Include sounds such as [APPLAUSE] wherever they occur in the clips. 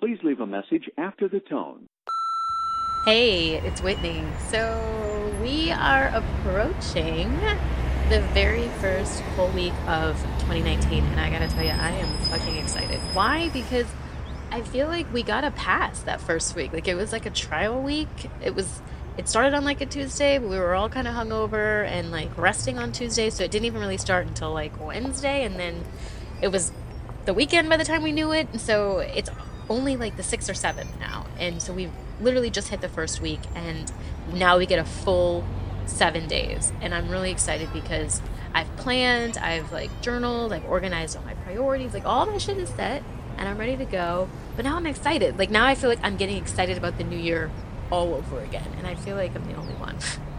Please leave a message after the tone. Hey, it's Whitney. So we are approaching the very first full week of 2019, and I gotta tell you, I am fucking excited. Why? Because I feel like we got a pass that first week. Like it was like a trial week. It was it started on like a Tuesday, but we were all kind of hungover and like resting on Tuesday, so it didn't even really start until like Wednesday, and then it was the weekend by the time we knew it. And so it's only like the sixth or seventh now, and so we've literally just hit the first week, and now we get a full seven days, and I'm really excited because I've planned, I've like journaled, I've organized all my priorities, like all my shit is set and I'm ready to go. But now I'm excited. Like now I feel like I'm getting excited about the new year all over again. And I feel like I'm the only one. [LAUGHS]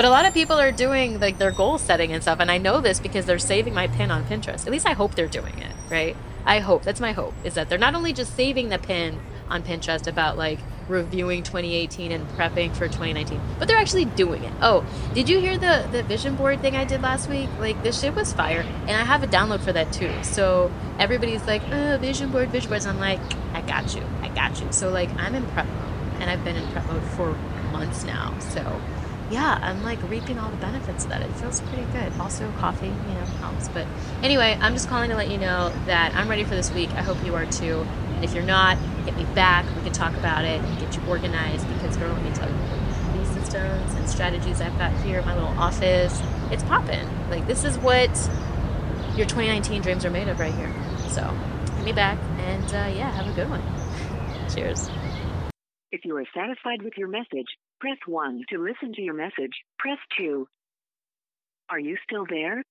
but a lot of people are doing like their goal setting and stuff. And I know this because they're saving my pin on Pinterest. At least I hope they're doing it, right? I hope. That's my hope is that they're not only just saving the pin on Pinterest about like reviewing 2018 and prepping for 2019, but they're actually doing it. Oh, did you hear the the vision board thing I did last week? Like this shit was fire, and I have a download for that too. So everybody's like, oh, vision board, vision boards. I'm like, I got you, I got you. So like I'm in prep mode, and I've been in prep mode for months now. So yeah, I'm like reaping all the benefits of that. It feels pretty good. Also, coffee, you know, helps. But anyway, I'm just calling to let you know that I'm ready for this week. I hope you are too. And if you're not, get me back. We can talk about it and get you organized because, girl, let me tell you, these systems and strategies I've got here in my little office, it's popping. Like, this is what your 2019 dreams are made of right here. So, get me back and, uh, yeah, have a good one. [LAUGHS] Cheers. If you are satisfied with your message, press 1 to listen to your message. Press 2. Are you still there?